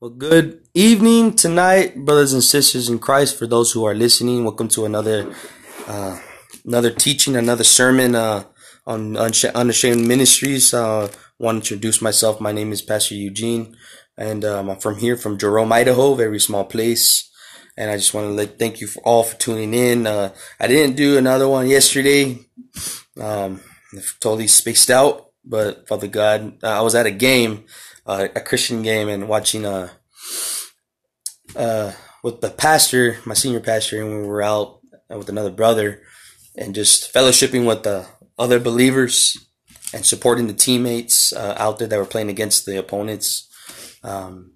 Well, good evening tonight, brothers and sisters in Christ. For those who are listening, welcome to another uh, another teaching, another sermon uh, on Unashamed Ministries. Uh, want to introduce myself. My name is Pastor Eugene, and um, I'm from here, from Jerome, Idaho, very small place. And I just want to like thank you for all for tuning in. Uh, I didn't do another one yesterday. Um, totally spaced out, but Father God, I was at a game uh, a Christian game and watching uh uh with the pastor, my senior pastor, and we were out with another brother and just fellowshipping with the other believers and supporting the teammates uh, out there that were playing against the opponents. Um,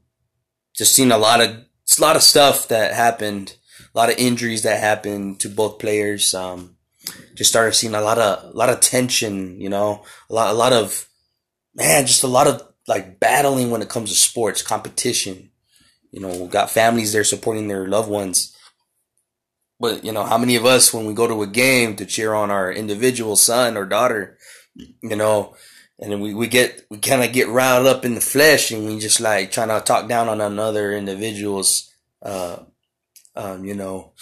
just seeing a lot of a lot of stuff that happened, a lot of injuries that happened to both players. Um, just started seeing a lot of a lot of tension, you know, a lot a lot of man, just a lot of like battling when it comes to sports competition. You know, got families there supporting their loved ones. But you know, how many of us, when we go to a game to cheer on our individual son or daughter, you know, and we, we get we kind of get riled up in the flesh, and we just like trying to talk down on another individual's, uh, um, you know,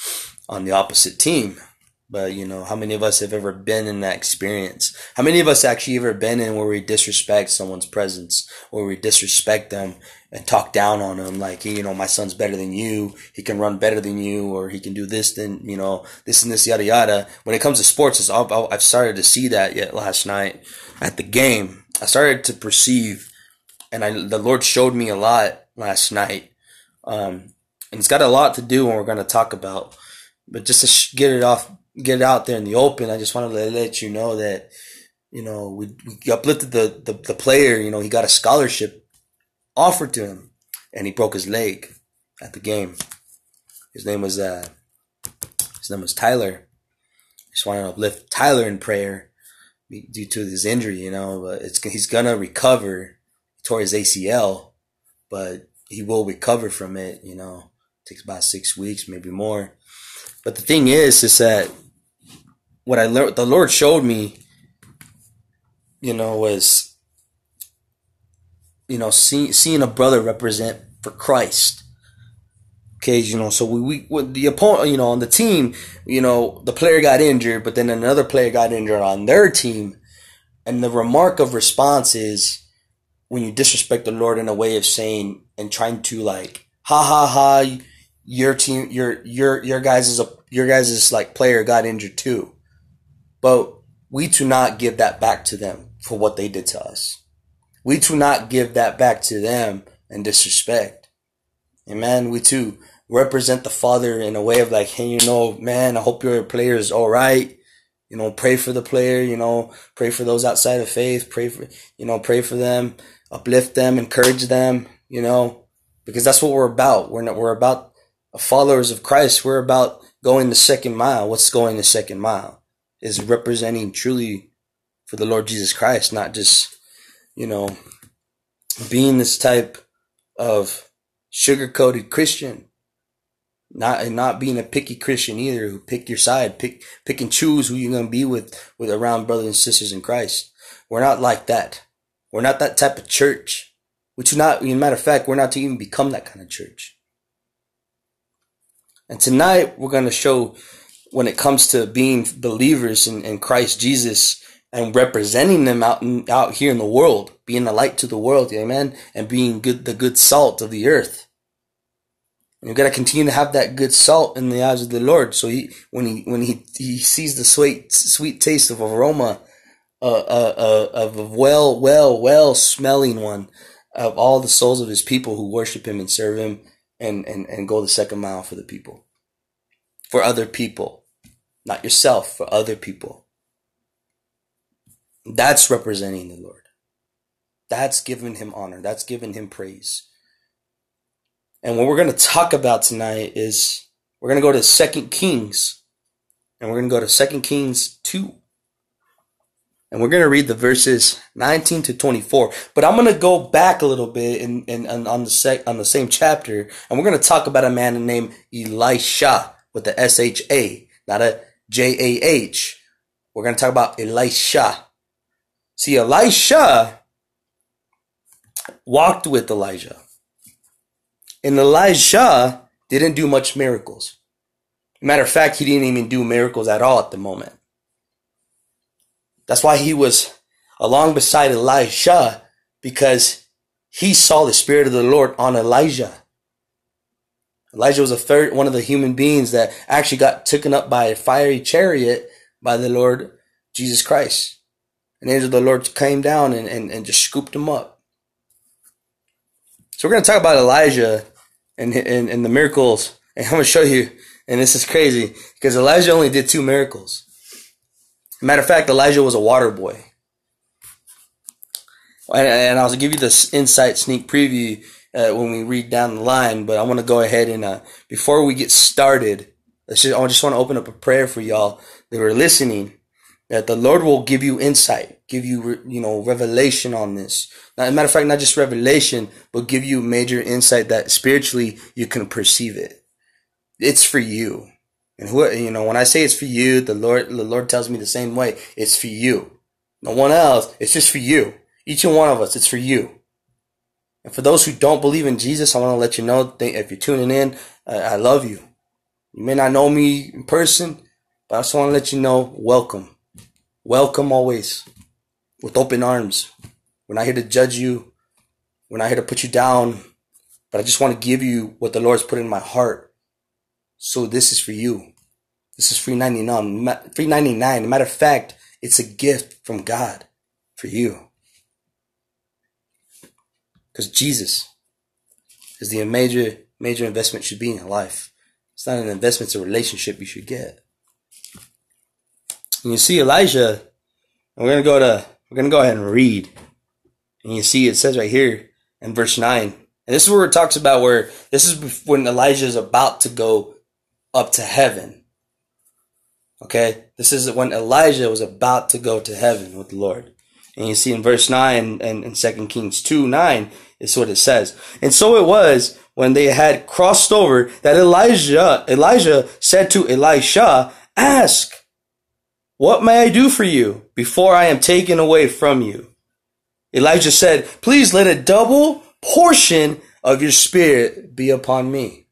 on the opposite team. But you know, how many of us have ever been in that experience? How many of us actually ever been in where we disrespect someone's presence, where we disrespect them and talk down on them, like you know, my son's better than you, he can run better than you, or he can do this than you know, this and this yada yada. When it comes to sports, I've started to see that yet last night at the game. I started to perceive, and I the Lord showed me a lot last night, um, and it's got a lot to do, and we're going to talk about. But just to get it off get it out there in the open. I just wanted to let you know that, you know, we, we uplifted the, the, the player, you know, he got a scholarship offered to him and he broke his leg at the game. His name was, uh, his name was Tyler. Just wanted to uplift Tyler in prayer due to his injury, you know, but it's, he's gonna recover. He tore his ACL, but he will recover from it, you know. Takes about six weeks, maybe more. But the thing is, is that what I learned, the Lord showed me, you know, was, you know, see, seeing a brother represent for Christ. Okay, you know, so we, we, the opponent, you know, on the team, you know, the player got injured, but then another player got injured on their team. And the remark of response is when you disrespect the Lord in a way of saying and trying to like, ha ha ha, your team, your, your, your guys is a, your guys is like player got injured too. But we do not give that back to them for what they did to us. We do not give that back to them in disrespect. Amen. We too represent the Father in a way of like, hey, you know, man, I hope your player is all right. You know, pray for the player, you know, pray for those outside of faith, pray for, you know, pray for them, uplift them, encourage them, you know, because that's what we're about. We're not, we're about followers of Christ. We're about going the second mile. What's going the second mile? Is representing truly for the Lord Jesus Christ, not just, you know, being this type of sugar coated Christian. Not and not being a picky Christian either, who pick your side, pick pick and choose who you're gonna be with with around brothers and sisters in Christ. We're not like that. We're not that type of church. Do not, in matter of fact, we're not to even become that kind of church. And tonight we're gonna show when it comes to being believers in, in Christ Jesus and representing them out in, out here in the world, being a light to the world, amen, and being good the good salt of the earth. And you got to continue to have that good salt in the eyes of the Lord. So he, when he when he he sees the sweet sweet taste of aroma, uh, uh, uh, of a well well well smelling one of all the souls of his people who worship him and serve him and and and go the second mile for the people, for other people not yourself, for other people. That's representing the Lord. That's giving him honor. That's giving him praise. And what we're going to talk about tonight is we're going to go to Second Kings. And we're going to go to Second Kings 2. And we're going to read the verses 19 to 24. But I'm going to go back a little bit in, in, in on the sec, on the same chapter. And we're going to talk about a man named Elisha with the S-H-A, not a J A H. We're going to talk about Elisha. See, Elisha walked with Elijah. And Elijah didn't do much miracles. Matter of fact, he didn't even do miracles at all at the moment. That's why he was along beside Elijah because he saw the Spirit of the Lord on Elijah. Elijah was a third, one of the human beings that actually got taken up by a fiery chariot by the Lord Jesus Christ. An angel of the Lord came down and, and, and just scooped him up. So we're going to talk about Elijah and, and, and the miracles. And I'm going to show you, and this is crazy, because Elijah only did two miracles. Matter of fact, Elijah was a water boy. And, and I'll give you this insight sneak preview uh, when we read down the line, but I want to go ahead and, uh, before we get started, just, I just want to open up a prayer for y'all that are listening that the Lord will give you insight, give you, you know, revelation on this. Now, as a matter of fact, not just revelation, but give you major insight that spiritually you can perceive it. It's for you. And who, you know, when I say it's for you, the Lord, the Lord tells me the same way. It's for you. No one else. It's just for you. Each and one of us. It's for you. And for those who don't believe in Jesus, I want to let you know, if you're tuning in, I love you. You may not know me in person, but I just want to let you know, welcome. Welcome always with open arms. We're not here to judge you. We're not here to put you down, but I just want to give you what the Lord's put in my heart. So this is for you. This is free 99. Free 99. Matter of fact, it's a gift from God for you. Because Jesus is the major, major investment should be in life. It's not an investment, it's a relationship you should get. And you see Elijah, we're gonna go to we're gonna go ahead and read. And you see it says right here in verse nine. And this is where it talks about where this is when Elijah is about to go up to heaven. Okay? This is when Elijah was about to go to heaven with the Lord. And you see in verse 9 and in 2 Kings 2 9 is what it says. And so it was when they had crossed over that Elijah Elijah said to Elisha, Ask, what may I do for you before I am taken away from you? Elijah said, Please let a double portion of your spirit be upon me.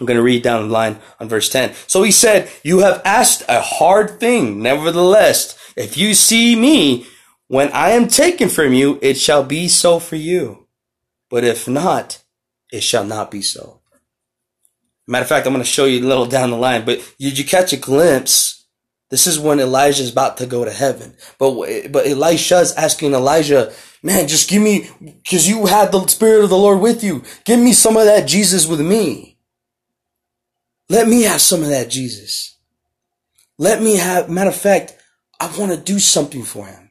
I'm going to read down the line on verse 10. So he said, You have asked a hard thing. Nevertheless, if you see me when I am taken from you, it shall be so for you. But if not, it shall not be so. Matter of fact, I'm going to show you a little down the line, but did you catch a glimpse? This is when Elijah is about to go to heaven. But, but Elisha's asking Elijah, man, just give me, cause you had the Spirit of the Lord with you. Give me some of that Jesus with me. Let me have some of that Jesus. Let me have, matter of fact, I want to do something for him.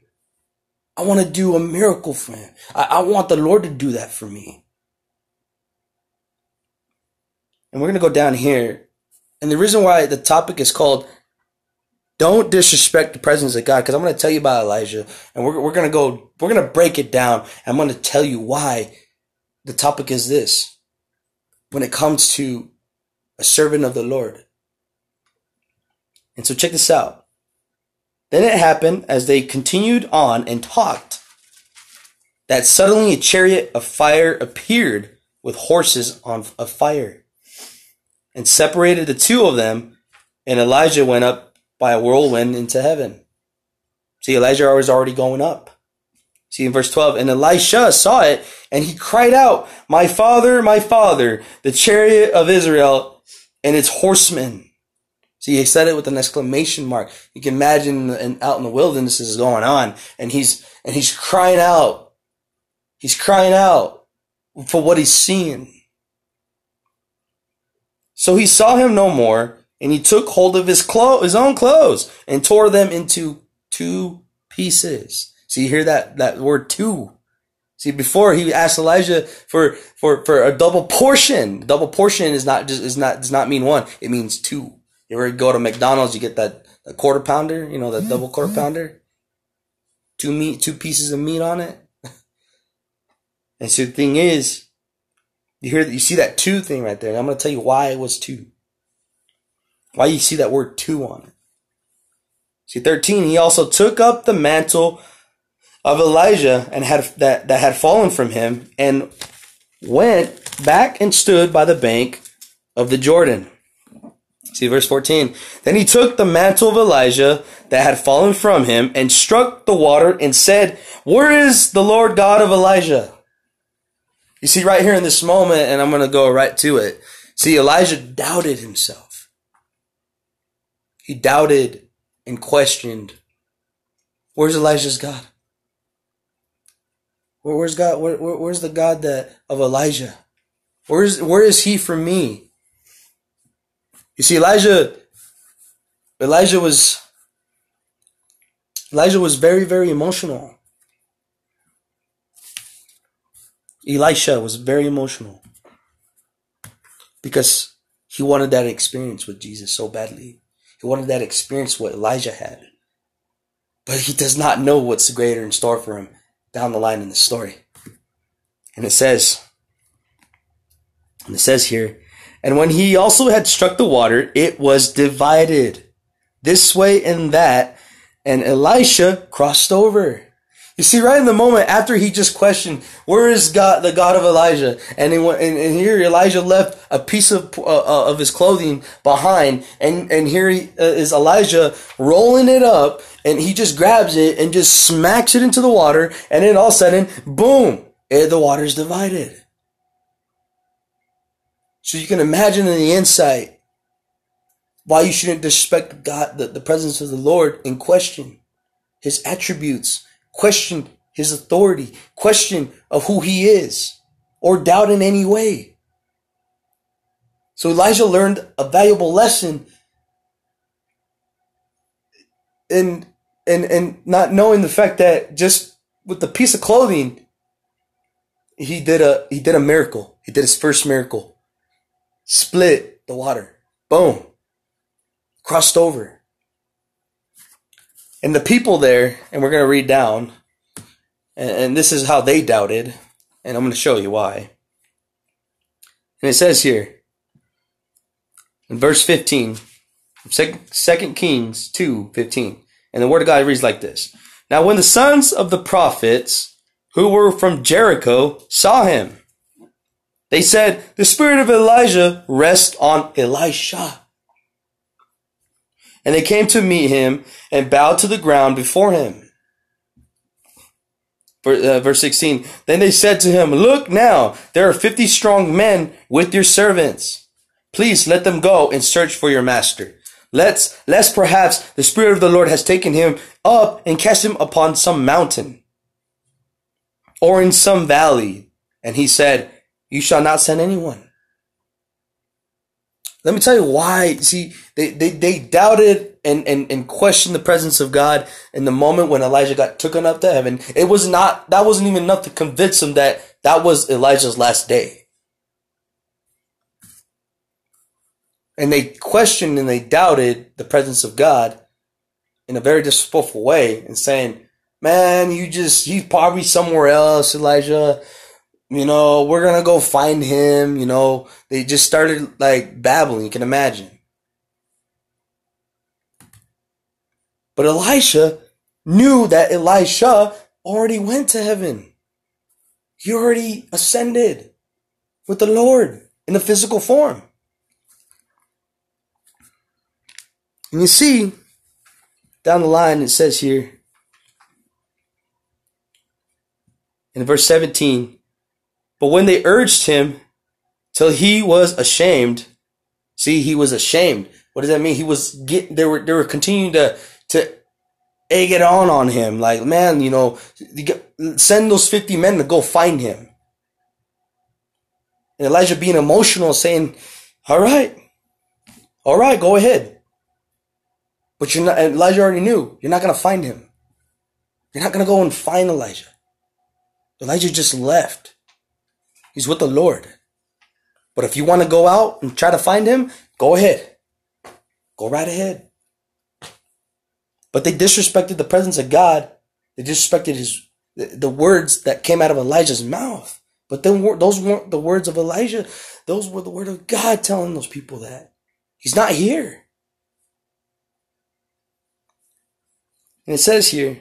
I want to do a miracle for him. I, I want the Lord to do that for me. And we're going to go down here. And the reason why the topic is called Don't Disrespect the Presence of God, because I'm going to tell you about Elijah. And we're, we're going to go, we're going to break it down. I'm going to tell you why the topic is this. When it comes to a servant of the Lord. And so check this out. Then it happened as they continued on and talked that suddenly a chariot of fire appeared with horses on of fire and separated the two of them, and Elijah went up by a whirlwind into heaven. See, Elijah was already going up. See in verse 12, and Elisha saw it, and he cried out, My father, my father, the chariot of Israel and its horsemen. See, he said it with an exclamation mark. You can imagine and out in the wilderness is going on, and he's and he's crying out. He's crying out for what he's seeing. So he saw him no more, and he took hold of his clo- his own clothes and tore them into two pieces. See, you hear that that word two. See, before he asked Elijah for for for a double portion. Double portion is not just is not does not mean one. It means two. You ever go to McDonald's, you get that a quarter pounder, you know, that double quarter pounder. Two meat, two pieces of meat on it. and so the thing is, you hear that you see that two thing right there. I'm going to tell you why it was two. Why you see that word two on it. See 13, he also took up the mantle of Elijah and had that, that had fallen from him and went back and stood by the bank of the Jordan. See verse 14. Then he took the mantle of Elijah that had fallen from him and struck the water and said, Where is the Lord God of Elijah? You see, right here in this moment, and I'm going to go right to it. See, Elijah doubted himself. He doubted and questioned, Where's Elijah's God? Where's God? Where, where, where's the God that of Elijah? Where's where is he for me? You see, Elijah, Elijah was Elijah was very, very emotional. Elisha was very emotional because he wanted that experience with Jesus so badly. He wanted that experience what Elijah had. But he does not know what's greater in store for him down the line in the story. And it says, and it says here, and when he also had struck the water, it was divided this way and that, and Elisha crossed over. You see, right in the moment after he just questioned, "Where is God, the God of Elijah?" and he went, and, and here Elijah left a piece of uh, uh, of his clothing behind, and and here he, uh, is Elijah rolling it up, and he just grabs it and just smacks it into the water, and then all of a sudden, boom, the water's divided. So you can imagine in the insight why you shouldn't disrespect God, the, the presence of the Lord, in question His attributes question his authority, question of who he is, or doubt in any way. So Elijah learned a valuable lesson in and and not knowing the fact that just with the piece of clothing he did a he did a miracle. He did his first miracle. Split the water. Boom. Crossed over. And the people there, and we're going to read down, and, and this is how they doubted, and I'm going to show you why. And it says here, in verse 15, 2 Kings 2 15, and the word of God reads like this Now, when the sons of the prophets who were from Jericho saw him, they said, The spirit of Elijah rests on Elisha. And they came to meet him and bowed to the ground before him. Uh, verse 16. Then they said to him, Look now, there are 50 strong men with your servants. Please let them go and search for your master. Let's, lest perhaps the Spirit of the Lord has taken him up and cast him upon some mountain or in some valley. And he said, You shall not send anyone. Let me tell you why. See, they, they, they doubted and, and, and questioned the presence of God in the moment when Elijah got taken up to heaven. It was not, that wasn't even enough to convince them that that was Elijah's last day. And they questioned and they doubted the presence of God in a very disrespectful way and saying, man, you just, he's probably somewhere else, Elijah you know, we're gonna go find him, you know. They just started like babbling, you can imagine. But Elisha knew that Elisha already went to heaven. He already ascended with the Lord in a physical form. And you see, down the line, it says here in verse 17 but when they urged him till he was ashamed, see, he was ashamed. What does that mean? He was getting, they were they were continuing to to egg it on on him, like man, you know, send those fifty men to go find him. And Elijah being emotional, saying, "All right, all right, go ahead." But you're not. Elijah already knew you're not gonna find him. You're not gonna go and find Elijah. Elijah just left. He's with the Lord. But if you want to go out and try to find him, go ahead. Go right ahead. But they disrespected the presence of God. They disrespected his the words that came out of Elijah's mouth. But then those weren't the words of Elijah. Those were the word of God telling those people that he's not here. And it says here,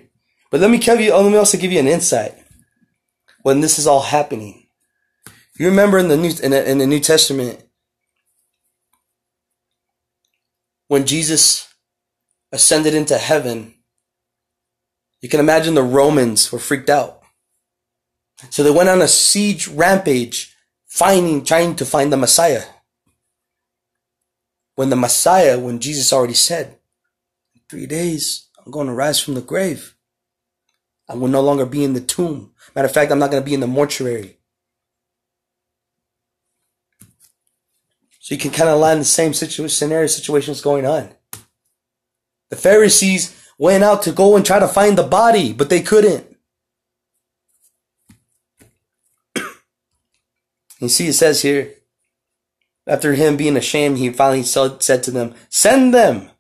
but let me give you, let me also give you an insight when this is all happening. You remember in the new in the, in the New Testament when Jesus ascended into heaven, you can imagine the Romans were freaked out. So they went on a siege rampage, finding, trying to find the Messiah. When the Messiah, when Jesus already said, in three days, I'm going to rise from the grave. I will no longer be in the tomb. Matter of fact, I'm not going to be in the mortuary. So you can kind of line the same situation, scenario situations going on. The Pharisees went out to go and try to find the body, but they couldn't. you see, it says here, after him being ashamed, he finally said to them, Send them.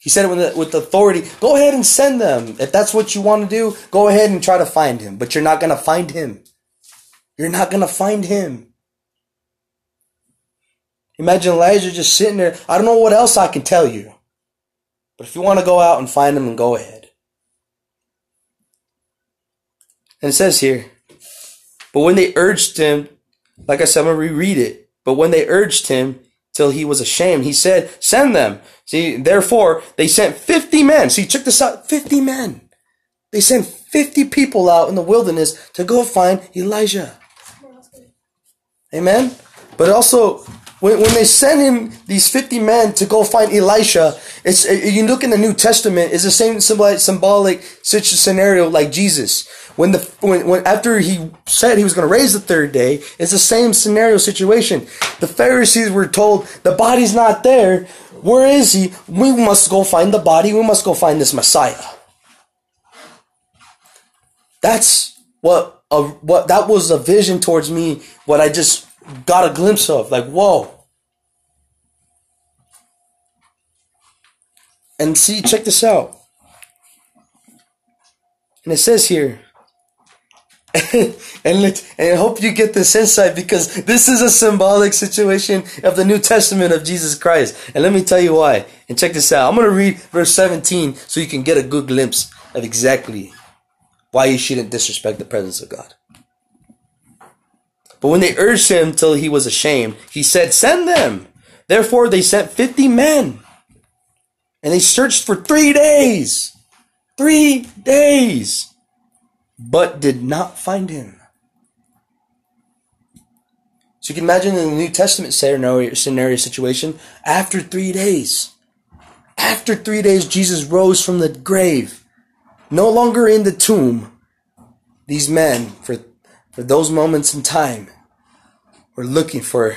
He said it with, with authority. Go ahead and send them. If that's what you want to do, go ahead and try to find him. But you're not going to find him. You're not going to find him. Imagine Elijah just sitting there. I don't know what else I can tell you. But if you want to go out and find him, then go ahead. And it says here, but when they urged him, like I said, I'm going to reread it. But when they urged him till he was ashamed, he said, send them. See, therefore, they sent 50 men. See, check this out 50 men. They sent 50 people out in the wilderness to go find Elijah. Amen. But also, when, when they send him these 50 men to go find Elisha, it's, uh, you look in the New Testament, it's the same symbolic, symbolic scenario like Jesus. When the, when, when, after he said he was going to raise the third day, it's the same scenario situation. The Pharisees were told, the body's not there. Where is he? We must go find the body. We must go find this Messiah. That's what, a, what, that was a vision towards me, what I just got a glimpse of. Like, whoa. And see, check this out. And it says here, and let, and I hope you get this insight because this is a symbolic situation of the New Testament of Jesus Christ. And let me tell you why. And check this out. I'm going to read verse 17 so you can get a good glimpse of exactly why you shouldn't disrespect the presence of God. But when they urged him till he was ashamed, he said, Send them. Therefore they sent fifty men. And they searched for three days. Three days. But did not find him. So you can imagine in the New Testament scenario, scenario situation, after three days, after three days, Jesus rose from the grave, no longer in the tomb. These men, for for those moments in time, we're looking for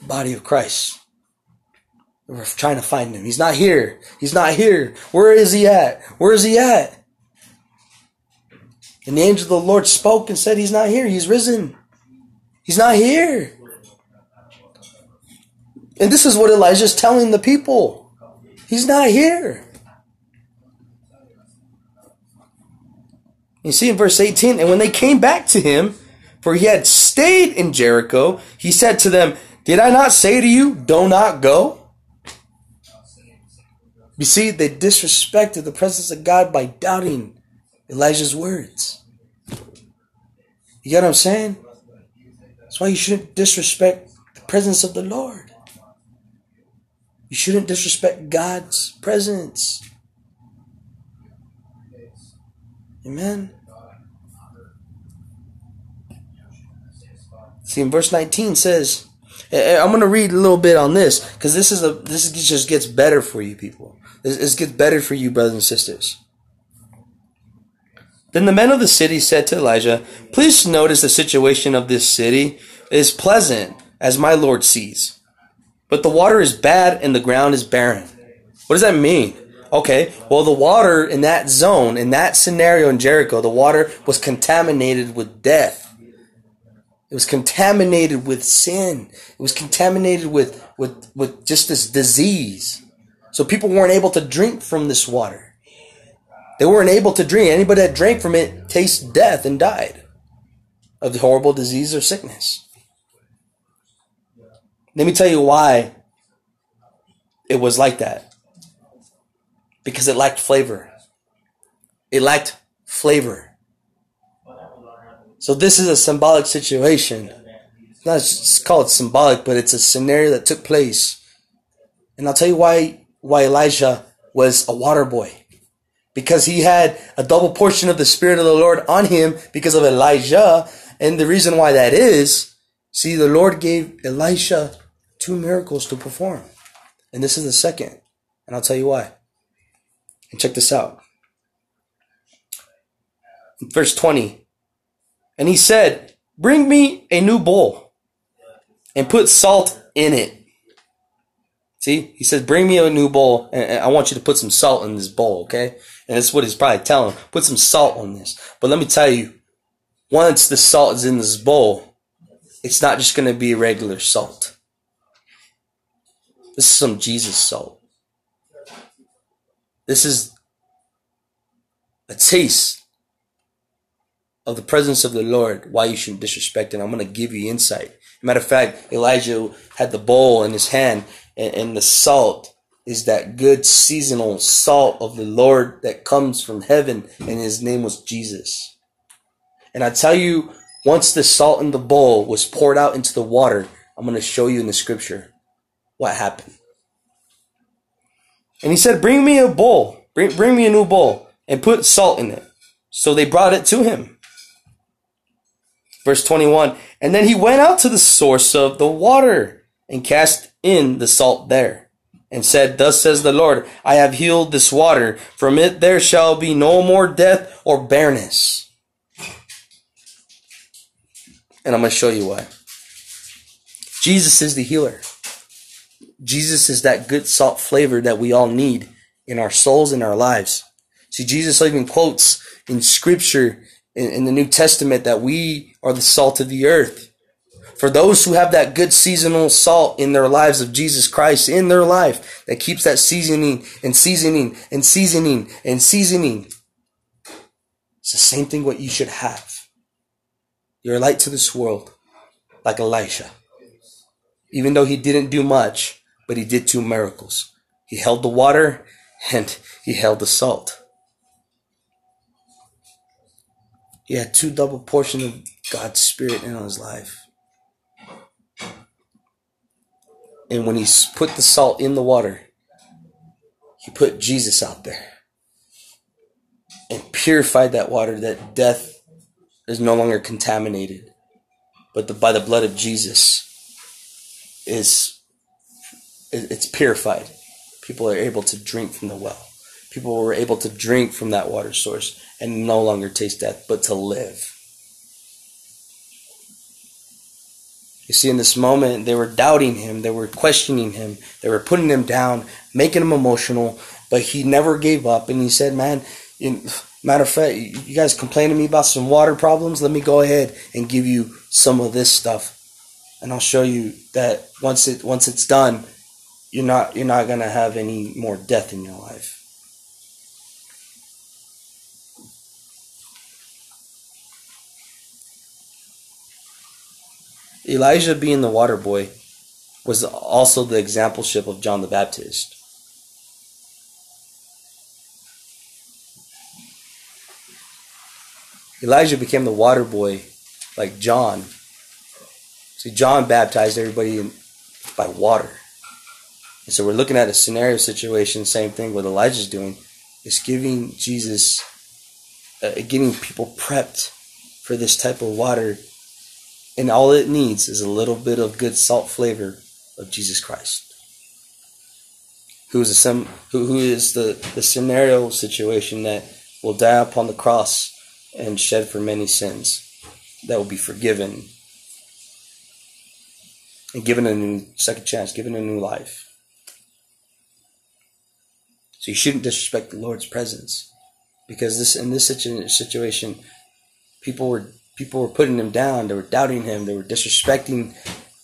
the body of Christ. We're trying to find him. He's not here. He's not here. Where is he at? Where is he at? And the angel of the Lord spoke and said, He's not here. He's risen. He's not here. And this is what Elijah's telling the people. He's not here. You see in verse 18, and when they came back to him, for he had stayed in Jericho, he said to them, Did I not say to you, do not go? You see, they disrespected the presence of God by doubting Elijah's words. You get what I'm saying? That's why you shouldn't disrespect the presence of the Lord. You shouldn't disrespect God's presence. Amen. See, in verse 19 says, eh, eh, I'm going to read a little bit on this because this is a this just gets better for you people. This, this gets better for you, brothers and sisters. Then the men of the city said to Elijah, Please notice the situation of this city is pleasant, as my Lord sees. But the water is bad and the ground is barren. What does that mean? Okay, well, the water in that zone, in that scenario in Jericho, the water was contaminated with death. It was contaminated with sin. It was contaminated with, with, with just this disease. So people weren't able to drink from this water. They weren't able to drink. Anybody that drank from it tasted death and died of the horrible disease or sickness. Let me tell you why it was like that. Because it lacked flavor. It lacked flavor. So this is a symbolic situation not just call it symbolic, but it's a scenario that took place. And I'll tell you why why Elijah was a water boy. Because he had a double portion of the Spirit of the Lord on him because of Elijah. And the reason why that is, see, the Lord gave Elisha two miracles to perform. And this is the second. And I'll tell you why. And check this out. Verse 20. And he said, Bring me a new bowl and put salt in it. See, he says, Bring me a new bowl and I want you to put some salt in this bowl, okay? And that's what he's probably telling him. Put some salt on this. But let me tell you, once the salt is in this bowl, it's not just going to be regular salt. This is some Jesus salt. This is a taste of the presence of the Lord, why you shouldn't disrespect it. I'm going to give you insight. Matter of fact, Elijah had the bowl in his hand, and, and the salt is that good seasonal salt of the Lord that comes from heaven, and his name was Jesus. And I tell you, once the salt in the bowl was poured out into the water, I'm going to show you in the scripture what happened. And he said, Bring me a bowl, bring, bring me a new bowl, and put salt in it. So they brought it to him. Verse 21 And then he went out to the source of the water and cast in the salt there, and said, Thus says the Lord, I have healed this water. From it there shall be no more death or barrenness. And I'm going to show you why. Jesus is the healer. Jesus is that good salt flavor that we all need in our souls and our lives. See, Jesus even quotes in scripture in, in the New Testament that we are the salt of the earth. For those who have that good seasonal salt in their lives of Jesus Christ in their life that keeps that seasoning and seasoning and seasoning and seasoning. It's the same thing what you should have. You're a light to this world, like Elisha. Even though he didn't do much, but he did two miracles. He held the water and he held the salt. He had two double portions of God's Spirit in his life. And when he put the salt in the water, he put Jesus out there and purified that water that death is no longer contaminated, but the, by the blood of Jesus is it's purified. People are able to drink from the well. People were able to drink from that water source and no longer taste death, but to live. You see, in this moment, they were doubting him, they were questioning him, they were putting him down, making him emotional, but he never gave up. And he said, Man, matter of fact, you guys complain to me about some water problems? Let me go ahead and give you some of this stuff. And I'll show you that once it once it's done, you're not you're not gonna have any more death in your life. Elijah being the water boy was also the exampleship of John the Baptist. Elijah became the water boy like John. See, John baptized everybody by water. And so we're looking at a scenario situation, same thing what Elijah's doing, is giving Jesus, uh, getting people prepped for this type of water and all it needs is a little bit of good salt flavor of Jesus Christ. Who is, who, who is the, the scenario situation that will die upon the cross and shed for many sins that will be forgiven and given a new second chance, given a new life. So you shouldn't disrespect the Lord's presence because this in this situation, people were people were putting him down. They were doubting him. They were disrespecting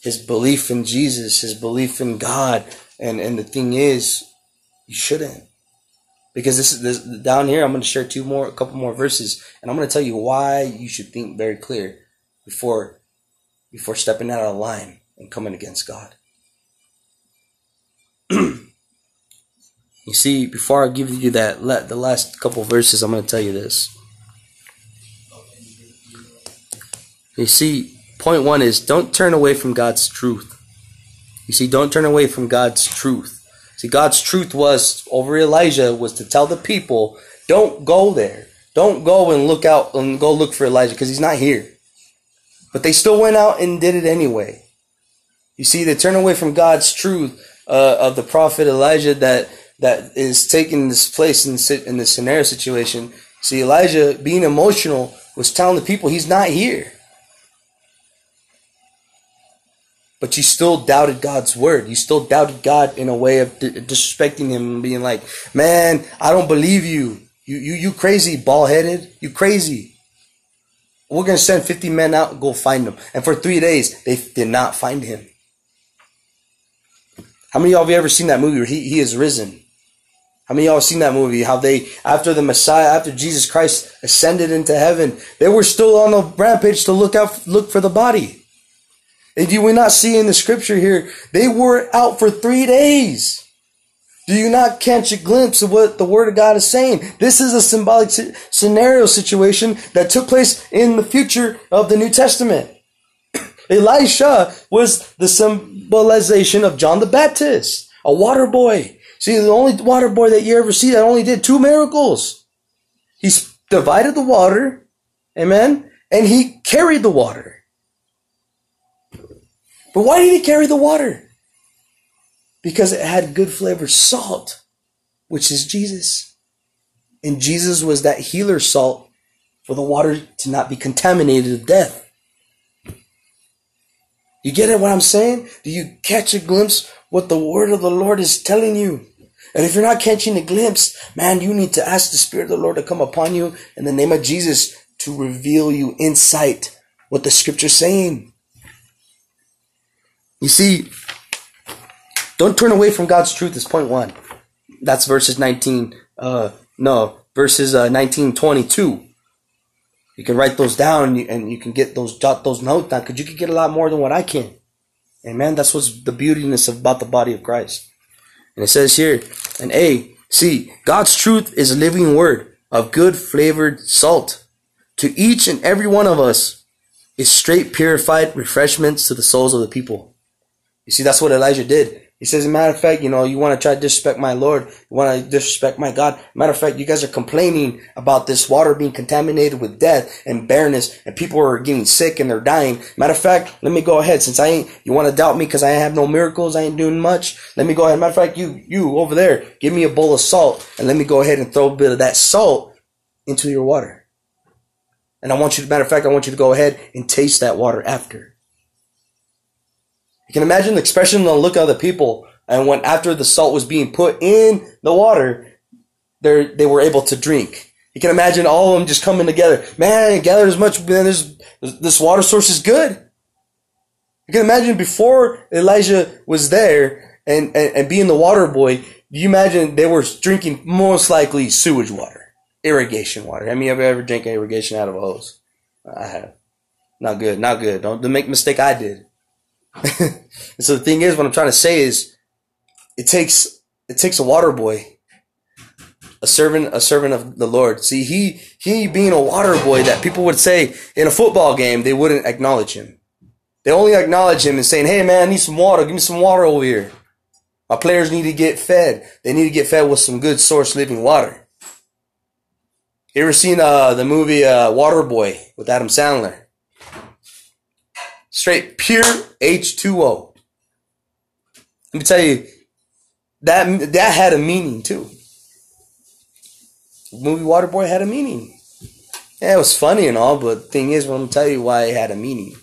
his belief in Jesus, his belief in God. And and the thing is, you shouldn't. Because this is this down here, I'm going to share two more, a couple more verses, and I'm going to tell you why you should think very clear before before stepping out of line and coming against God. you see, before I give you that, the last couple verses, I'm going to tell you this. You see, point one is don't turn away from God's truth. You see, don't turn away from God's truth. See, God's truth was over Elijah was to tell the people, don't go there. Don't go and look out and go look for Elijah because he's not here. But they still went out and did it anyway. You see, they turn away from God's truth uh, of the prophet Elijah that that is taking this place in, in this scenario situation. See, Elijah being emotional was telling the people he's not here. But you still doubted God's word. You still doubted God in a way of disrespecting him and being like, man, I don't believe you. You, you, you crazy, ball headed. You crazy. We're going to send 50 men out and go find him. And for three days, they did not find him. How many of y'all have ever seen that movie where he, he is risen? How many of y'all have seen that movie? How they, after the Messiah, after Jesus Christ ascended into heaven, they were still on the rampage to look out, look for the body. And do we not see in the scripture here, they were out for three days. Do you not catch a glimpse of what the Word of God is saying? This is a symbolic scenario situation that took place in the future of the New Testament. Elisha was the symbolization of John the Baptist, a water boy. See, the only water boy that you ever see that only did two miracles. He divided the water, amen, and he carried the water. But why did he carry the water? because it had good flavor salt, which is Jesus. And Jesus was that healer salt for the water to not be contaminated with death. You get it what I'm saying? Do you catch a glimpse what the word of the Lord is telling you? And if you're not catching a glimpse, man, you need to ask the Spirit of the Lord to come upon you in the name of Jesus to reveal you insight what the scripture's saying. You see, don't turn away from God's truth is point one. That's verses 19, uh, no, verses uh, 19, 22. You can write those down and you, and you can get those, jot those notes down because you can get a lot more than what I can. Amen. That's what's the beautiness about the body of Christ. And it says here, and A, see, God's truth is a living word of good flavored salt. To each and every one of us is straight purified refreshments to the souls of the people. You see, that's what Elijah did. He says, matter of fact, you know, you want to try to disrespect my Lord, you want to disrespect my God. Matter of fact, you guys are complaining about this water being contaminated with death and barrenness, and people are getting sick and they're dying. Matter of fact, let me go ahead. Since I ain't, you want to doubt me because I have no miracles, I ain't doing much. Let me go ahead. Matter of fact, you, you over there, give me a bowl of salt, and let me go ahead and throw a bit of that salt into your water. And I want you, to, matter of fact, I want you to go ahead and taste that water after. You can imagine the expression on the look of the people, and when after the salt was being put in the water, they were able to drink. You can imagine all of them just coming together. Man, gather as much. Man, this this water source is good. You can imagine before Elijah was there and, and, and being the water boy, you imagine they were drinking most likely sewage water, irrigation water. I mean, have you ever drank irrigation out of a hose? I have. Not good, not good. Don't, don't make mistake I did. so the thing is, what I'm trying to say is, it takes it takes a water boy, a servant, a servant of the Lord. See, he he being a water boy that people would say in a football game they wouldn't acknowledge him. They only acknowledge him and saying, "Hey man, I need some water. Give me some water over here." My players need to get fed. They need to get fed with some good source living water. You ever seen uh, the movie uh, Waterboy with Adam Sandler? Straight pure H2O. Let me tell you, that that had a meaning too. The movie Waterboy had a meaning. Yeah, it was funny and all, but thing is, I'm gonna tell you why it had a meaning.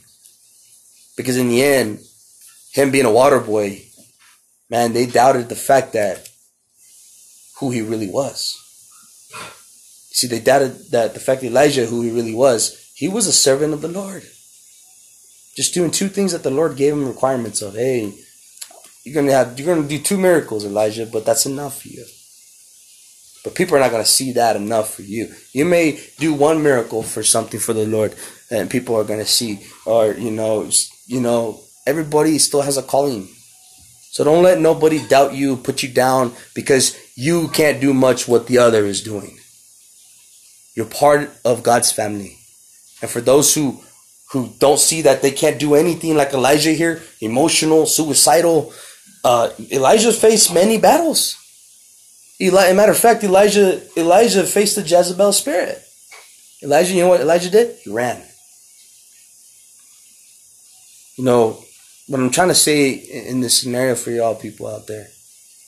Because in the end, him being a water boy, man, they doubted the fact that who he really was. See, they doubted that the fact that Elijah, who he really was, he was a servant of the Lord. Just doing two things that the Lord gave him requirements of. Hey, you're gonna have you're gonna do two miracles, Elijah, but that's enough for you. But people are not gonna see that enough for you. You may do one miracle for something for the Lord, and people are gonna see, or you know, you know, everybody still has a calling. So don't let nobody doubt you, put you down because you can't do much what the other is doing. You're part of God's family. And for those who who don't see that they can't do anything like Elijah here, emotional, suicidal. Uh, Elijah faced many battles. Eli- matter of fact, Elijah Elijah faced the Jezebel spirit. Elijah, you know what Elijah did? He ran. You know, what I'm trying to say in this scenario for y'all people out there,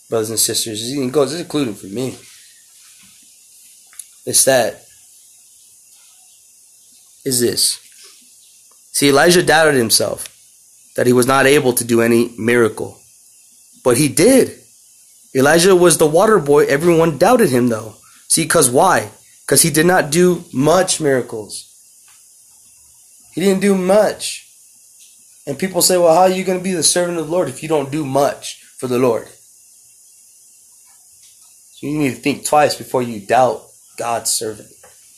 brothers and sisters, it goes, it's including for me. It's that is this. See, Elijah doubted himself that he was not able to do any miracle. But he did. Elijah was the water boy. Everyone doubted him though. See, because why? Because he did not do much miracles. He didn't do much. And people say, well, how are you going to be the servant of the Lord if you don't do much for the Lord? So you need to think twice before you doubt God's servant.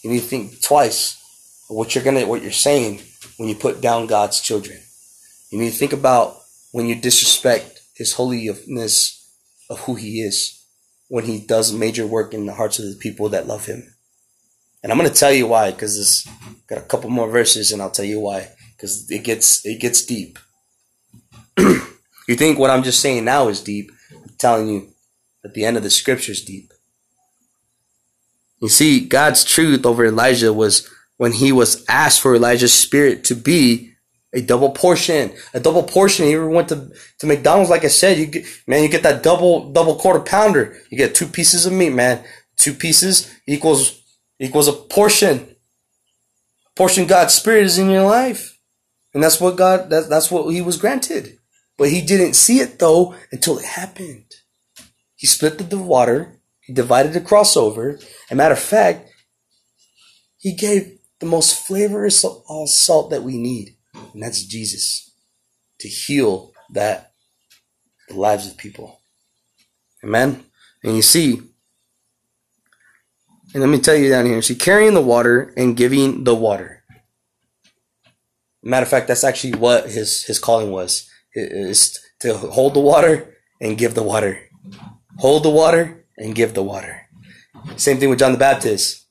You need to think twice what you're gonna what you're saying when you put down God's children. You need to think about when you disrespect his holiness of who he is when he does major work in the hearts of the people that love him. And I'm going to tell you why because it's got a couple more verses and I'll tell you why because it gets it gets deep. you think what I'm just saying now is deep? I'm telling you at the end of the scripture is deep. You see, God's truth over Elijah was when he was asked for Elijah's spirit to be a double portion, a double portion. He went to, to McDonald's, like I said, you get, man, you get that double, double quarter pounder. You get two pieces of meat, man. Two pieces equals, equals a portion. Portion God's spirit is in your life. And that's what God, that, that's what he was granted. But he didn't see it though until it happened. He split the water. He divided the crossover. And matter of fact, he gave the most flavorous of all salt that we need and that's Jesus to heal that the lives of people. Amen. And you see, and let me tell you down here, see, carrying the water and giving the water. Matter of fact, that's actually what his his calling was: is to hold the water and give the water, hold the water and give the water. Same thing with John the Baptist.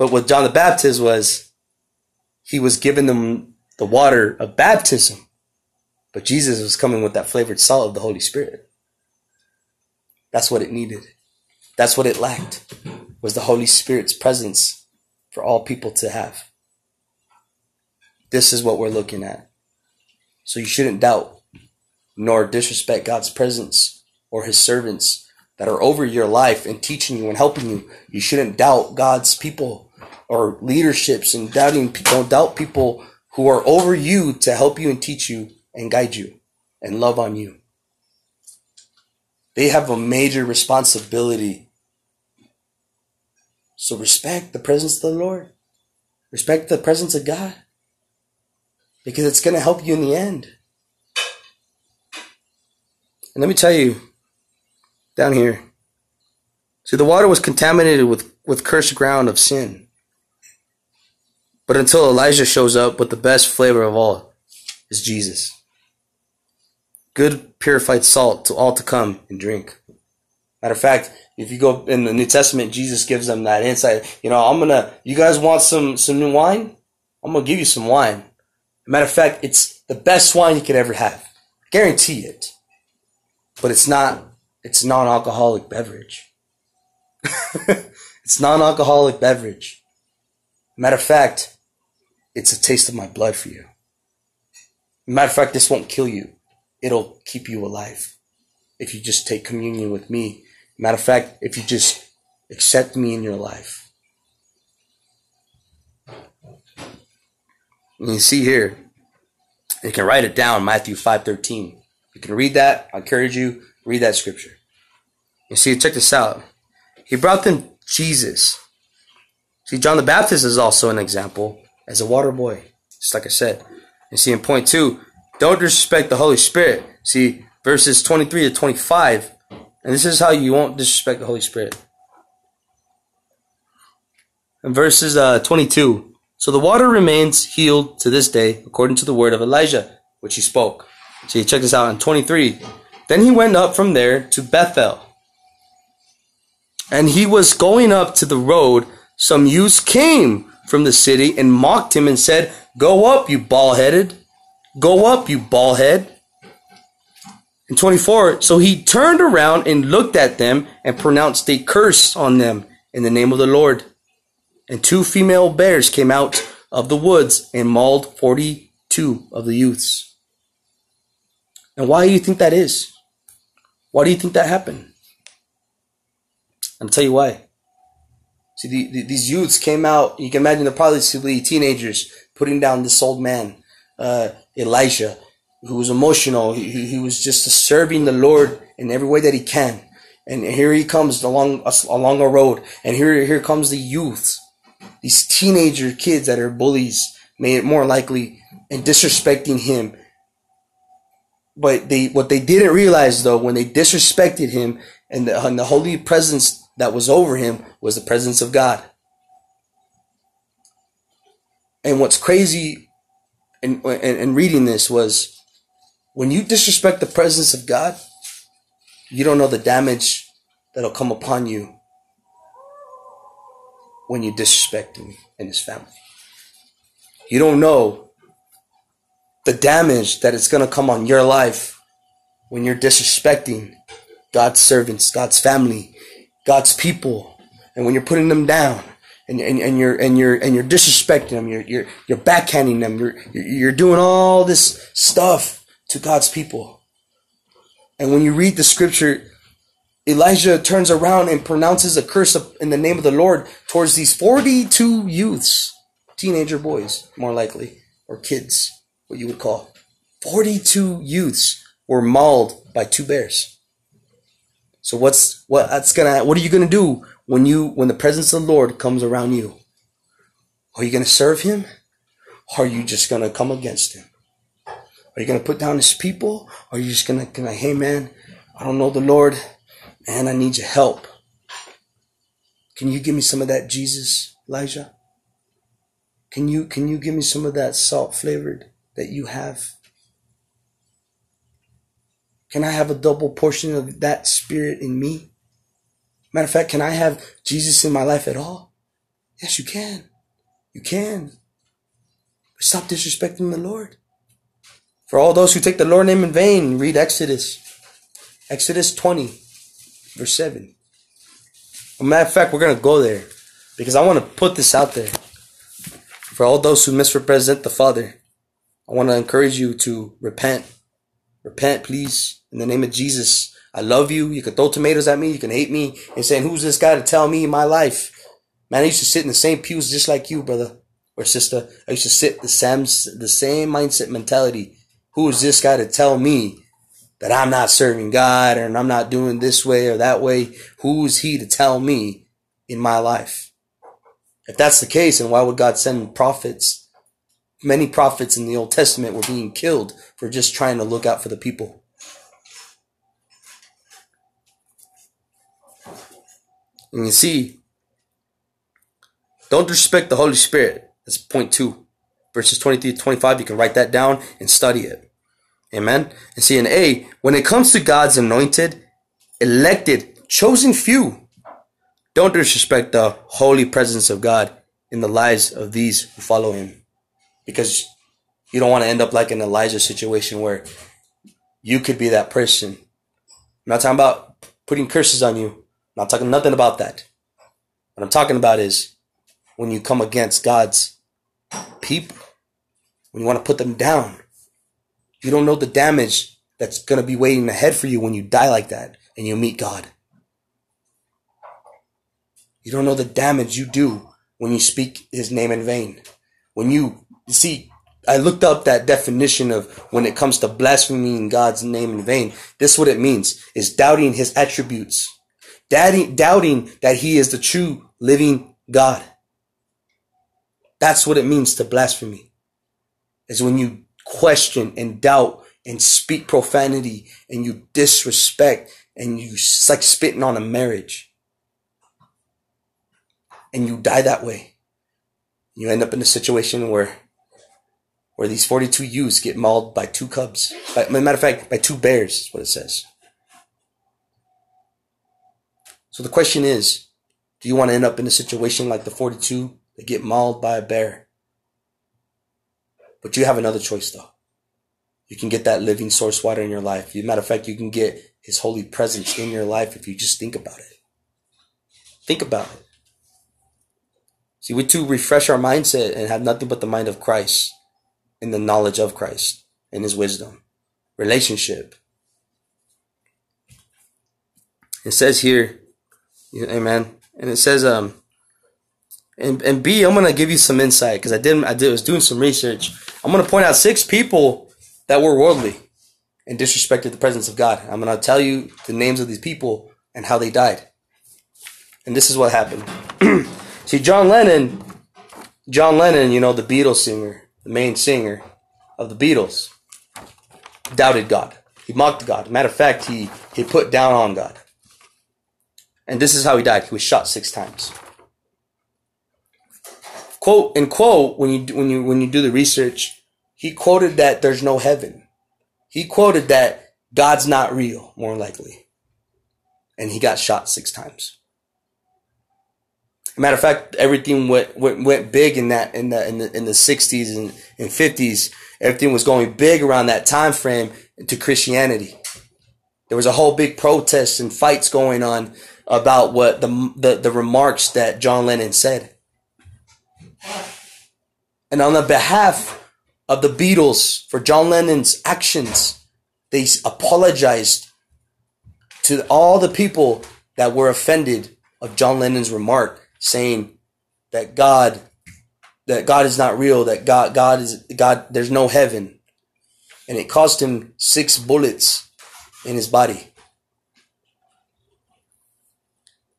But what John the Baptist was, he was giving them the water of baptism, but Jesus was coming with that flavored salt of the Holy Spirit. That's what it needed. That's what it lacked was the Holy Spirit's presence for all people to have. This is what we're looking at. So you shouldn't doubt nor disrespect God's presence or his servants that are over your life and teaching you and helping you. You shouldn't doubt God's people or leaderships and doubting don't doubt people who are over you to help you and teach you and guide you and love on you. They have a major responsibility. So respect the presence of the Lord. Respect the presence of God. Because it's going to help you in the end. And let me tell you, down here, see, the water was contaminated with, with cursed ground of sin. But until Elijah shows up with the best flavor of all is Jesus. Good purified salt to all to come and drink. Matter of fact, if you go in the New Testament, Jesus gives them that insight. You know, I'm gonna. You guys want some some new wine? I'm gonna give you some wine. Matter of fact, it's the best wine you could ever have. Guarantee it. But it's not. It's non-alcoholic beverage. it's non-alcoholic beverage. Matter of fact, it's a taste of my blood for you. Matter of fact, this won't kill you. It'll keep you alive. If you just take communion with me. Matter of fact, if you just accept me in your life. And you see here, you can write it down, Matthew 5.13. You can read that. I encourage you, read that scripture. You see, check this out. He brought them Jesus. See, John the Baptist is also an example as a water boy. Just like I said. And see, in point two, don't disrespect the Holy Spirit. See, verses 23 to 25. And this is how you won't disrespect the Holy Spirit. In verses uh, 22. So the water remains healed to this day, according to the word of Elijah, which he spoke. See, check this out in 23. Then he went up from there to Bethel. And he was going up to the road. Some youths came from the city and mocked him and said, Go up, you bald headed. Go up, you bald head. In 24, so he turned around and looked at them and pronounced a curse on them in the name of the Lord. And two female bears came out of the woods and mauled 42 of the youths. And why do you think that is? Why do you think that happened? I'll tell you why. See, the, the, these youths came out. You can imagine they're probably teenagers putting down this old man, uh, Elijah, who was emotional. He, he, he was just serving the Lord in every way that he can. And here he comes along along a road, and here here comes the youths, these teenager kids that are bullies, made it more likely, and disrespecting him. But they what they didn't realize though, when they disrespected him, and the, and the holy presence that was over him was the presence of God. And what's crazy in, in, in reading this was when you disrespect the presence of God, you don't know the damage that'll come upon you when you disrespect him and his family. You don't know the damage that it's going to come on your life when you're disrespecting God's servants, God's family, God's people, and when you're putting them down and, and, and you're and you're and you're disrespecting them, you're you're you're backhanding them, you're you're doing all this stuff to God's people. And when you read the scripture, Elijah turns around and pronounces a curse in the name of the Lord towards these 42 youths, teenager boys, more likely, or kids, what you would call. 42 youths were mauled by two bears. So what's what that's gonna what are you gonna do when you when the presence of the Lord comes around you? Are you gonna serve him? Or are you just gonna come against him? Are you to put down his people? Or are you just to, gonna, hey man, I don't know the Lord, and I need your help. Can you give me some of that Jesus, Elijah? Can you, can you give me some of that salt flavored that you have? Can I have a double portion of that spirit in me? Matter of fact, can I have Jesus in my life at all? Yes, you can. You can. Stop disrespecting the Lord. For all those who take the Lord name in vain, read Exodus. Exodus 20, verse 7. As matter of fact, we're going to go there because I want to put this out there. For all those who misrepresent the Father, I want to encourage you to repent. Repent, please, in the name of Jesus. I love you. You can throw tomatoes at me. You can hate me and saying, who's this guy to tell me in my life? Man, I used to sit in the same pews just like you, brother or sister. I used to sit the same, the same mindset mentality who is this guy to tell me that I'm not serving God and I'm not doing this way or that way? Who is he to tell me in my life? If that's the case, then why would God send prophets? Many prophets in the Old Testament were being killed for just trying to look out for the people. And you see, don't disrespect the Holy Spirit. That's point two verses 23 to 25. You can write that down and study it. Amen. And see, in A, when it comes to God's anointed, elected, chosen few, don't disrespect the holy presence of God in the lives of these who follow him. Because you don't want to end up like an Elijah situation where you could be that person. I'm not talking about putting curses on you. I'm not talking nothing about that. What I'm talking about is when you come against God's people, when you want to put them down, you don't know the damage that's going to be waiting ahead for you when you die like that and you meet God. You don't know the damage you do when you speak his name in vain. When you, you see, I looked up that definition of when it comes to blaspheming God's name in vain. This is what it means is doubting his attributes. Doubting, doubting that he is the true living God. That's what it means to blasphemy. Is when you question and doubt and speak profanity and you disrespect and you it's like spitting on a marriage. And you die that way. You end up in a situation where where these 42 youths get mauled by two cubs. By, matter of fact, by two bears is what it says. So the question is, do you want to end up in a situation like the 42 that get mauled by a bear. But you have another choice though. You can get that living source water in your life. As a matter of fact, you can get his holy presence in your life if you just think about it. Think about it. See, we to refresh our mindset and have nothing but the mind of Christ and the knowledge of Christ and his wisdom. Relationship. It says here, amen. And it says, um, and, and B, I'm gonna give you some insight because I didn't, I did, was doing some research. I'm gonna point out six people that were worldly and disrespected the presence of God. I'm gonna tell you the names of these people and how they died. And this is what happened. See, John Lennon, John Lennon, you know, the Beatles singer, the main singer of the Beatles, doubted God. He mocked God. Matter of fact, he, he put down on God. And this is how he died. He was shot six times. Quote and quote when you when you when you do the research, he quoted that there's no heaven. He quoted that God's not real, more likely. And he got shot six times. Matter of fact, everything went, went, went big in that, in the, in the, in the 60s and, and 50s. Everything was going big around that time frame to Christianity. There was a whole big protest and fights going on about what the, the, the remarks that John Lennon said. And on the behalf of the Beatles for John Lennon's actions, they apologized to all the people that were offended of John Lennon's remark saying that God that God is not real, that God God is God there's no heaven. And it cost him six bullets in his body.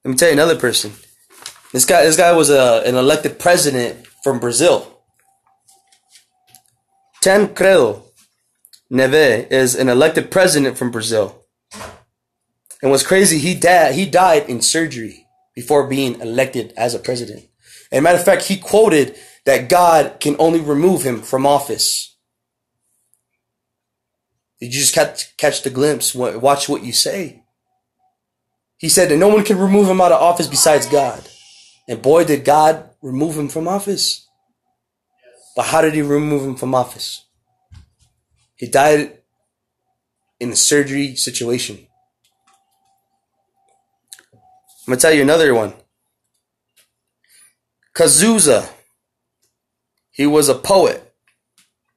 Let me tell you another person. This guy, this guy was a, an elected president from Brazil. Tancredo Neve is an elected president from Brazil. And what's crazy, he died, he died in surgery before being elected as a president. And matter of fact, he quoted that God can only remove him from office. Did you just catch, catch the glimpse? Watch what you say. He said that no one can remove him out of office besides God. And boy, did God remove him from office. But how did he remove him from office? He died in a surgery situation. I'm going to tell you another one. Cazuza. He was a poet,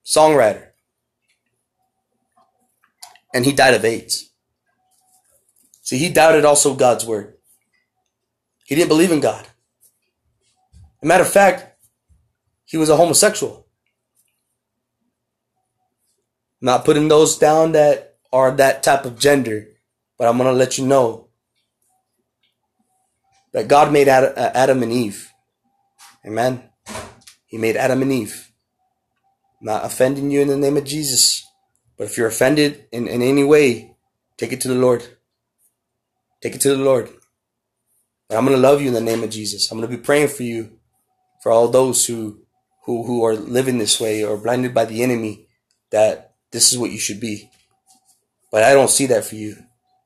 songwriter. And he died of AIDS. See, he doubted also God's word. He didn't believe in God. Matter of fact, he was a homosexual. not putting those down that are that type of gender, but I'm going to let you know that God made uh, Adam and Eve. Amen. He made Adam and Eve. not offending you in the name of Jesus. But if you're offended in, in any way, take it to the Lord. Take it to the Lord. And I'm going to love you in the name of Jesus. I'm going to be praying for you, for all those who, who, who are living this way or blinded by the enemy, that this is what you should be. But I don't see that for you.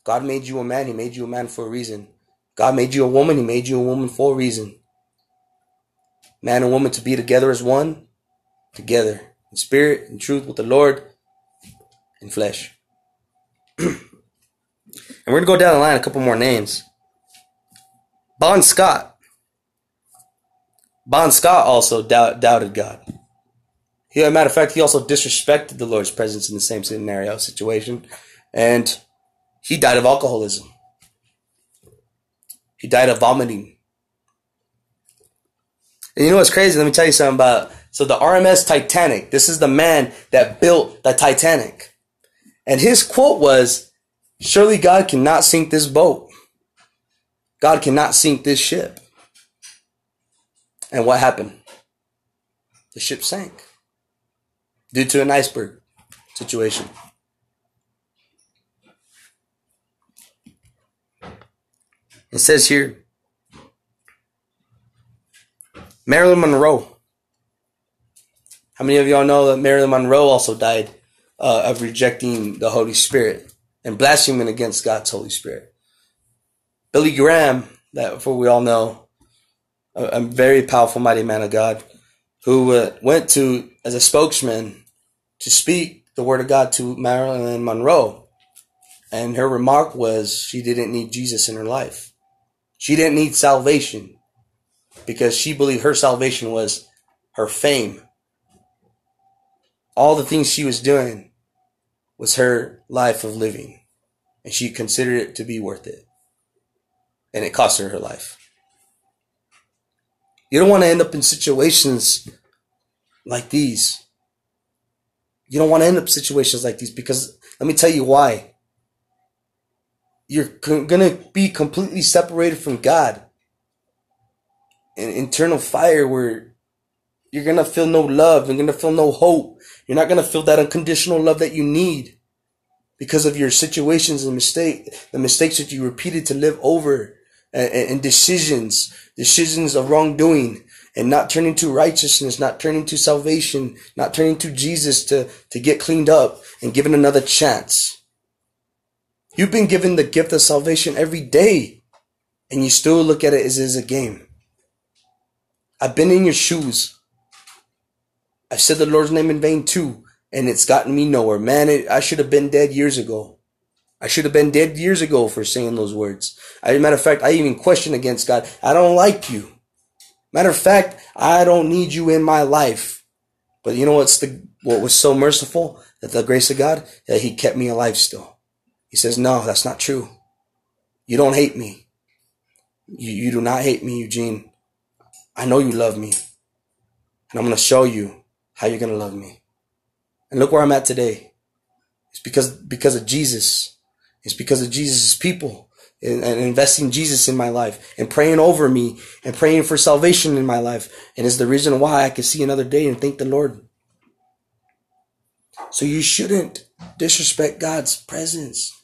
God made you a man. He made you a man for a reason. God made you a woman. He made you a woman for a reason. Man and woman to be together as one, together in spirit and truth with the Lord in flesh. And we're going to go down the line a couple more names. Bon Scott. Bon Scott also doubt, doubted God. He, as a matter of fact, he also disrespected the Lord's presence in the same scenario situation. And he died of alcoholism. He died of vomiting. And you know what's crazy? Let me tell you something about. So the RMS Titanic. This is the man that built the Titanic, and his quote was, Surely God cannot sink this boat. God cannot sink this ship. And what happened? The ship sank due to an iceberg situation. It says here Marilyn Monroe. How many of y'all know that Marilyn Monroe also died uh, of rejecting the Holy Spirit? And blaspheming against God's Holy Spirit. Billy Graham, that for we all know, a, a very powerful, mighty man of God, who uh, went to as a spokesman to speak the word of God to Marilyn Monroe. And her remark was she didn't need Jesus in her life. She didn't need salvation because she believed her salvation was her fame. All the things she was doing was her life of living. And she considered it to be worth it. And it cost her her life. You don't want to end up in situations like these. You don't want to end up in situations like these because let me tell you why. You're going to be completely separated from God. An internal fire where you're going to feel no love. You're going to feel no hope. You're not going to feel that unconditional love that you need because of your situations and mistake, the mistakes that you repeated to live over and, and decisions, decisions of wrongdoing and not turning to righteousness, not turning to salvation, not turning to Jesus to, to get cleaned up and given another chance. You've been given the gift of salvation every day and you still look at it as, as a game. I've been in your shoes. I've said the Lord's name in vain too, and it's gotten me nowhere. Man, it, I should have been dead years ago. I should have been dead years ago for saying those words. As a matter of fact, I even question against God. I don't like you. Matter of fact, I don't need you in my life. But you know what's the what was so merciful? That the grace of God, that He kept me alive still. He says, No, that's not true. You don't hate me. You, you do not hate me, Eugene. I know you love me. And I'm gonna show you how you're gonna love me. And look where I'm at today. It's because because of Jesus. It's because of Jesus' people and, and investing Jesus in my life and praying over me and praying for salvation in my life. And it's the reason why I can see another day and thank the Lord. So you shouldn't disrespect God's presence.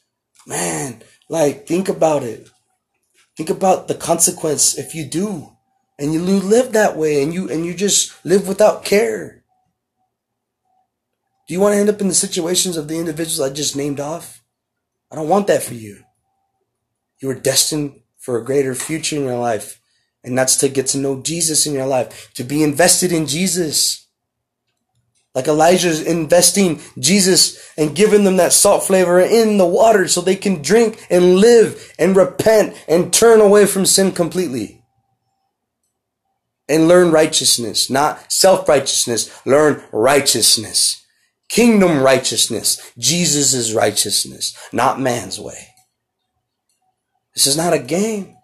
Man, like think about it. Think about the consequence if you do. And you live that way and you and you just live without care. Do you want to end up in the situations of the individuals I just named off? I don't want that for you. You are destined for a greater future in your life. And that's to get to know Jesus in your life, to be invested in Jesus. Like Elijah's investing Jesus and giving them that salt flavor in the water so they can drink and live and repent and turn away from sin completely. And learn righteousness, not self-righteousness, learn righteousness. Kingdom righteousness, Jesus' righteousness, not man's way. This is not a game.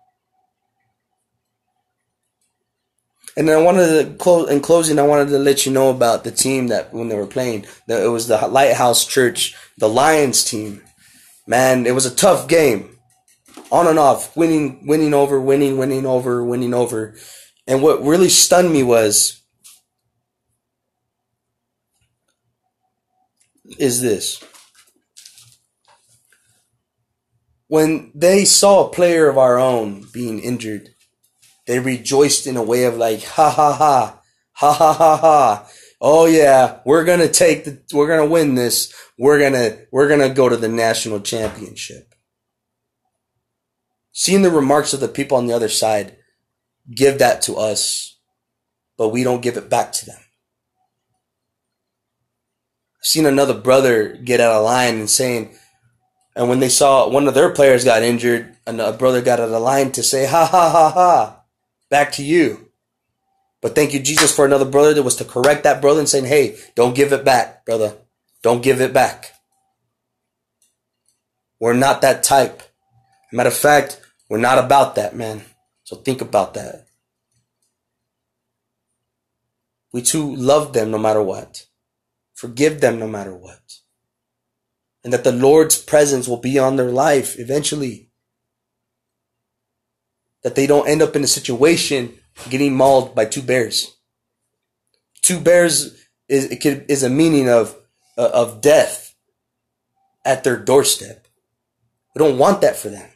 And then I wanted to close in closing. I wanted to let you know about the team that when they were playing. That it was the Lighthouse Church, the Lions team. Man, it was a tough game, on and off, winning, winning over, winning, winning over, winning over. And what really stunned me was is this. when they saw a player of our own being injured, they rejoiced in a way of like, ha ha ha, ha ha ha ha. Oh yeah, we're gonna take the, we're gonna win this. We're gonna, we're gonna go to the national championship. Seeing the remarks of the people on the other side give that to us, but we don't give it back to them. Seen another brother get out of line and saying, and when they saw one of their players got injured, and a brother got out of line to say, ha ha ha ha, back to you. But thank you, Jesus, for another brother that was to correct that brother and saying, hey, don't give it back, brother. Don't give it back. We're not that type. Matter of fact, we're not about that, man. So think about that. We too love them no matter what. Forgive them no matter what and that the Lord's presence will be on their life eventually. That they don't end up in a situation getting mauled by two bears. Two bears is is a meaning of uh, of death at their doorstep. We don't want that for them.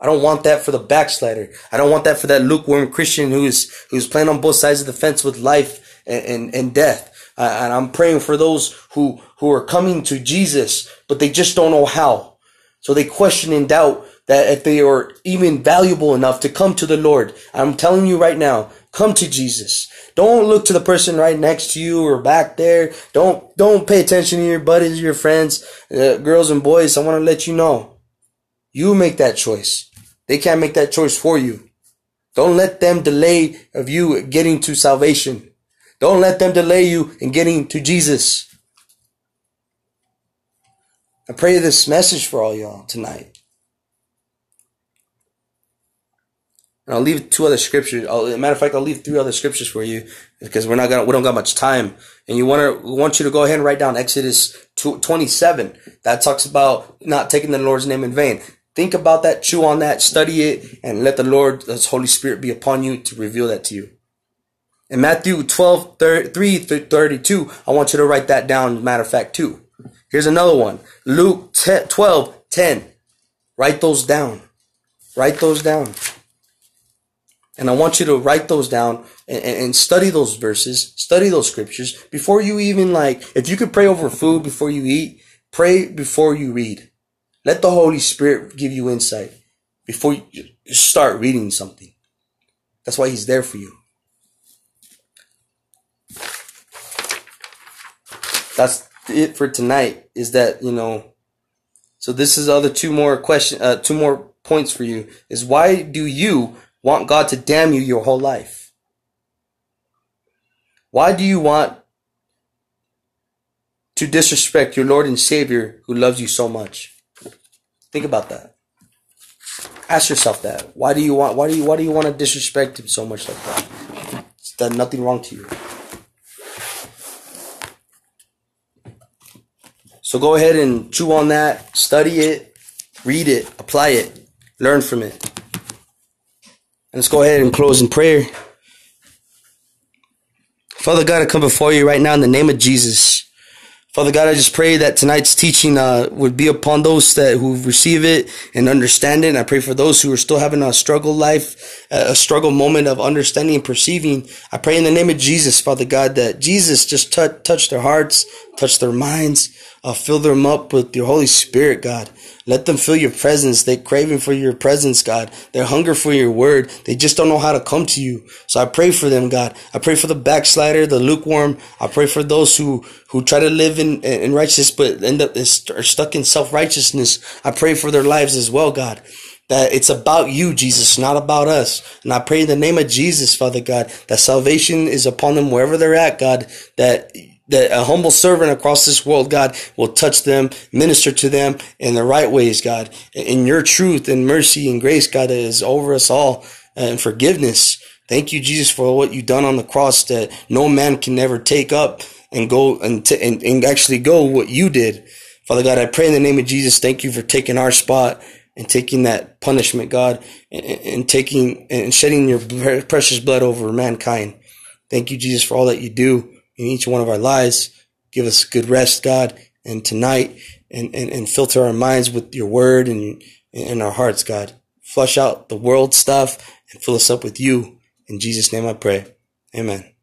I don't want that for the backslider. I don't want that for that lukewarm Christian who's who's playing on both sides of the fence with life and, and, and death. Uh, and I'm praying for those who, who are coming to Jesus, but they just don't know how. So they question and doubt that if they are even valuable enough to come to the Lord. I'm telling you right now, Come to Jesus. Don't look to the person right next to you or back there. Don't don't pay attention to your buddies, your friends, uh, girls and boys. I want to let you know. You make that choice. They can't make that choice for you. Don't let them delay of you getting to salvation. Don't let them delay you in getting to Jesus. I pray this message for all y'all tonight. And I'll leave two other scriptures. I'll, matter of fact, I'll leave three other scriptures for you because we're not gonna, we don't got much time. And you want to, want you to go ahead and write down Exodus 27. That talks about not taking the Lord's name in vain. Think about that, chew on that, study it, and let the Lord, the Holy Spirit be upon you to reveal that to you. In Matthew 12, 3 32, I want you to write that down, matter of fact, too. Here's another one. Luke 10, 12, 10. Write those down. Write those down. And I want you to write those down and, and, study those verses, study those scriptures before you even like, if you could pray over food before you eat, pray before you read. Let the Holy Spirit give you insight before you start reading something. That's why He's there for you. That's it for tonight. Is that, you know, so this is other two more question, uh, two more points for you is why do you want God to damn you your whole life? Why do you want to disrespect your Lord and Savior who loves you so much? Think about that. Ask yourself that. Why do you want why do you why do you want to disrespect him so much like that? It's done nothing wrong to you. So go ahead and chew on that, study it, read it, apply it, learn from it. And let's go ahead and close in prayer. Father God, I come before you right now in the name of Jesus. Father God, I just pray that tonight's teaching uh, would be upon those that who receive it and understand it. And I pray for those who are still having a struggle life, a struggle moment of understanding and perceiving. I pray in the name of Jesus, Father God, that Jesus just t- touch their hearts, touch their minds, uh, fill them up with your Holy Spirit, God. Let them feel your presence. They're craving for your presence, God. They're hunger for your word. They just don't know how to come to you. So I pray for them, God. I pray for the backslider, the lukewarm. I pray for those who, who try to live in, in righteousness, but end up are stuck in self-righteousness. I pray for their lives as well, God that it's about you, Jesus, not about us. And I pray in the name of Jesus, Father God, that salvation is upon them wherever they're at, God, that that a humble servant across this world, God, will touch them, minister to them in the right ways, God, in your truth and mercy and grace, God, that is over us all and forgiveness. Thank you, Jesus, for what you've done on the cross that no man can ever take up and go and, t- and, and actually go what you did. Father God, I pray in the name of Jesus, thank you for taking our spot and taking that punishment, God, and, and taking and shedding your precious blood over mankind. Thank you, Jesus, for all that you do in each one of our lives. Give us good rest, God, and tonight, and, and, and filter our minds with your word and, and our hearts, God. Flush out the world stuff and fill us up with you. In Jesus' name I pray. Amen.